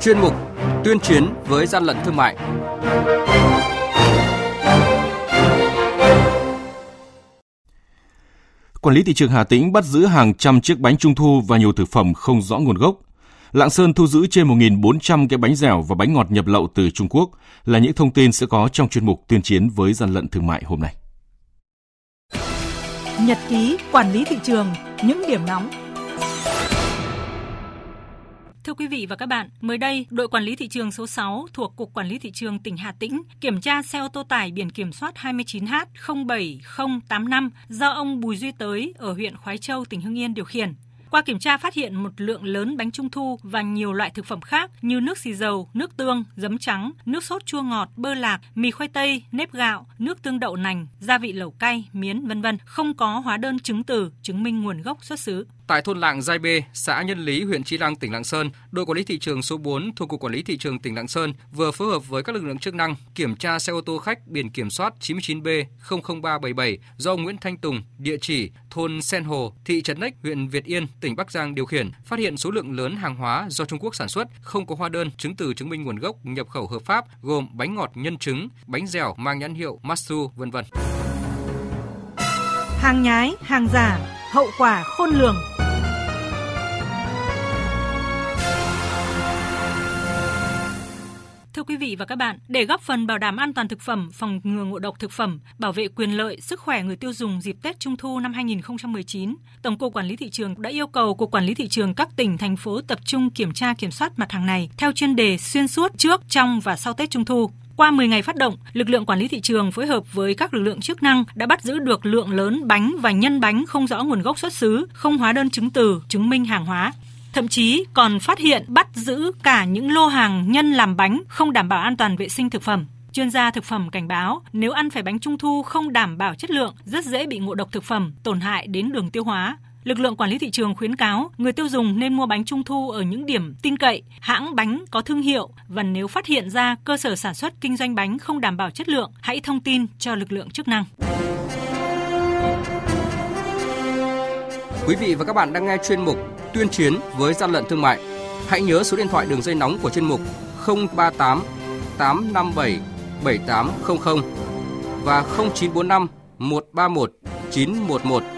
chuyên mục Tuyên chiến với gian lận thương mại. Quản lý thị trường Hà Tĩnh bắt giữ hàng trăm chiếc bánh trung thu và nhiều thực phẩm không rõ nguồn gốc. Lạng Sơn thu giữ trên 1.400 cái bánh dẻo và bánh ngọt nhập lậu từ Trung Quốc là những thông tin sẽ có trong chuyên mục tuyên chiến với gian lận thương mại hôm nay. Nhật ký quản lý thị trường, những điểm nóng Thưa quý vị và các bạn, mới đây, đội quản lý thị trường số 6 thuộc Cục Quản lý Thị trường tỉnh Hà Tĩnh kiểm tra xe ô tô tải biển kiểm soát 29H07085 do ông Bùi Duy Tới ở huyện khói Châu, tỉnh Hưng Yên điều khiển. Qua kiểm tra phát hiện một lượng lớn bánh trung thu và nhiều loại thực phẩm khác như nước xì dầu, nước tương, giấm trắng, nước sốt chua ngọt, bơ lạc, mì khoai tây, nếp gạo, nước tương đậu nành, gia vị lẩu cay, miến vân vân, không có hóa đơn chứng từ chứng minh nguồn gốc xuất xứ. Tại thôn Lạng Giai Bê, xã Nhân Lý, huyện Chi Lăng, tỉnh Lạng Sơn, đội quản lý thị trường số 4 thuộc Cục Quản lý Thị trường tỉnh Lạng Sơn vừa phối hợp với các lực lượng chức năng kiểm tra xe ô tô khách biển kiểm soát 99B00377 do Nguyễn Thanh Tùng, địa chỉ thôn Sen Hồ, thị trấn Nách, huyện Việt Yên, tỉnh Bắc Giang điều khiển, phát hiện số lượng lớn hàng hóa do Trung Quốc sản xuất, không có hóa đơn chứng từ chứng minh nguồn gốc nhập khẩu hợp pháp, gồm bánh ngọt nhân trứng, bánh dẻo mang nhãn hiệu Masu, vân vân. Hàng nhái, hàng giả, hậu quả khôn lường. Thưa quý vị và các bạn, để góp phần bảo đảm an toàn thực phẩm, phòng ngừa ngộ độc thực phẩm, bảo vệ quyền lợi, sức khỏe người tiêu dùng dịp Tết Trung thu năm 2019, Tổng cục Quản lý thị trường đã yêu cầu Cục Quản lý thị trường các tỉnh thành phố tập trung kiểm tra kiểm soát mặt hàng này theo chuyên đề xuyên suốt trước, trong và sau Tết Trung thu. Qua 10 ngày phát động, lực lượng quản lý thị trường phối hợp với các lực lượng chức năng đã bắt giữ được lượng lớn bánh và nhân bánh không rõ nguồn gốc xuất xứ, không hóa đơn chứng từ, chứng minh hàng hóa. Thậm chí còn phát hiện bắt giữ cả những lô hàng nhân làm bánh không đảm bảo an toàn vệ sinh thực phẩm. Chuyên gia thực phẩm cảnh báo, nếu ăn phải bánh trung thu không đảm bảo chất lượng, rất dễ bị ngộ độc thực phẩm, tổn hại đến đường tiêu hóa. Lực lượng quản lý thị trường khuyến cáo người tiêu dùng nên mua bánh trung thu ở những điểm tin cậy, hãng bánh có thương hiệu và nếu phát hiện ra cơ sở sản xuất kinh doanh bánh không đảm bảo chất lượng, hãy thông tin cho lực lượng chức năng. Quý vị và các bạn đang nghe chuyên mục Tuyên chiến với gian lận thương mại. Hãy nhớ số điện thoại đường dây nóng của chuyên mục 038 857 7800 và 0945 131 911.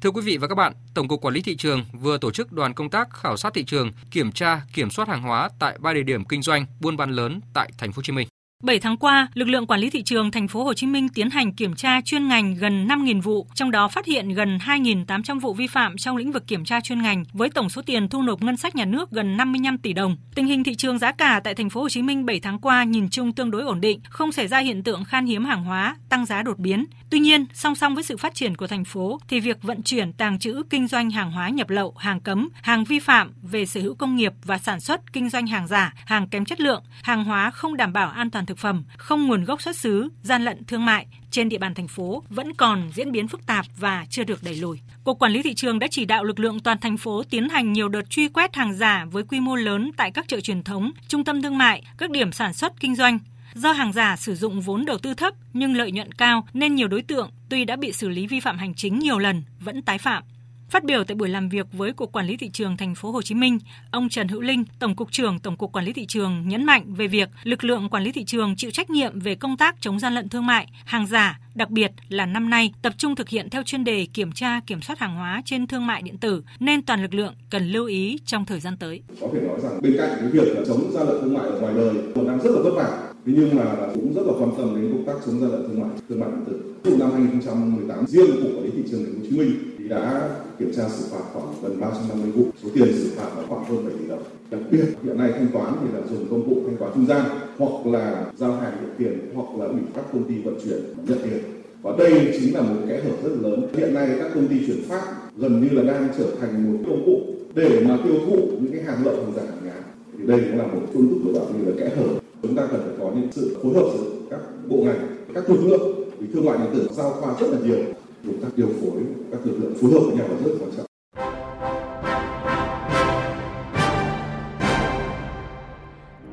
Thưa quý vị và các bạn, Tổng cục Quản lý thị trường vừa tổ chức đoàn công tác khảo sát thị trường, kiểm tra, kiểm soát hàng hóa tại ba địa điểm kinh doanh buôn bán lớn tại thành phố Hồ Chí Minh. 7 tháng qua, lực lượng quản lý thị trường thành phố Hồ Chí Minh tiến hành kiểm tra chuyên ngành gần 5.000 vụ, trong đó phát hiện gần 2.800 vụ vi phạm trong lĩnh vực kiểm tra chuyên ngành với tổng số tiền thu nộp ngân sách nhà nước gần 55 tỷ đồng. Tình hình thị trường giá cả tại thành phố Hồ Chí Minh 7 tháng qua nhìn chung tương đối ổn định, không xảy ra hiện tượng khan hiếm hàng hóa, tăng giá đột biến. Tuy nhiên, song song với sự phát triển của thành phố thì việc vận chuyển, tàng trữ, kinh doanh hàng hóa nhập lậu, hàng cấm, hàng vi phạm về sở hữu công nghiệp và sản xuất kinh doanh hàng giả, hàng kém chất lượng, hàng hóa không đảm bảo an toàn thực phẩm, không nguồn gốc xuất xứ, gian lận thương mại trên địa bàn thành phố vẫn còn diễn biến phức tạp và chưa được đẩy lùi. Cục Quản lý thị trường đã chỉ đạo lực lượng toàn thành phố tiến hành nhiều đợt truy quét hàng giả với quy mô lớn tại các chợ truyền thống, trung tâm thương mại, các điểm sản xuất kinh doanh. Do hàng giả sử dụng vốn đầu tư thấp nhưng lợi nhuận cao nên nhiều đối tượng tuy đã bị xử lý vi phạm hành chính nhiều lần vẫn tái phạm. Phát biểu tại buổi làm việc với Cục Quản lý thị trường thành phố Hồ Chí Minh, ông Trần Hữu Linh, Tổng cục trưởng Tổng cục Quản lý thị trường nhấn mạnh về việc lực lượng quản lý thị trường chịu trách nhiệm về công tác chống gian lận thương mại, hàng giả, đặc biệt là năm nay tập trung thực hiện theo chuyên đề kiểm tra kiểm soát hàng hóa trên thương mại điện tử nên toàn lực lượng cần lưu ý trong thời gian tới. Có thể nói rằng bên cạnh cái việc chống gian lận thương mại ở ngoài đời còn đang rất là vất vả Thế nhưng mà cũng rất là quan tâm đến công tác chống gian lận thương mại thương mại điện tử. Trong năm 2018 riêng của quản lý thị trường thành phố Hồ Chí Minh đã kiểm tra xử phạt khoảng gần 350 vụ, số tiền xử phạt là khoảng hơn 7 tỷ đồng. Đặc biệt hiện nay thanh toán thì là dùng công cụ thanh toán trung gian hoặc là giao hàng nhận tiền hoặc là ủy các công ty vận chuyển nhận tiền và đây chính là một kẽ hở rất lớn. Hiện nay các công ty chuyển phát gần như là đang trở thành một công cụ để mà tiêu thụ những cái hàng lậu hàng giả hàng nhái. Thì đây cũng là một phương thức lừa đảo như là kẽ hở Chúng ta cần phải có những sự phối hợp giữa các bộ ngành, các lực lượng vì thương mại điện tử giao thoa rất là nhiều. Công tác điều phối các lực lượng phối hợp với nhau là rất quan trọng.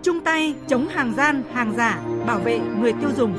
Chung tay chống hàng gian, hàng giả, bảo vệ người tiêu dùng.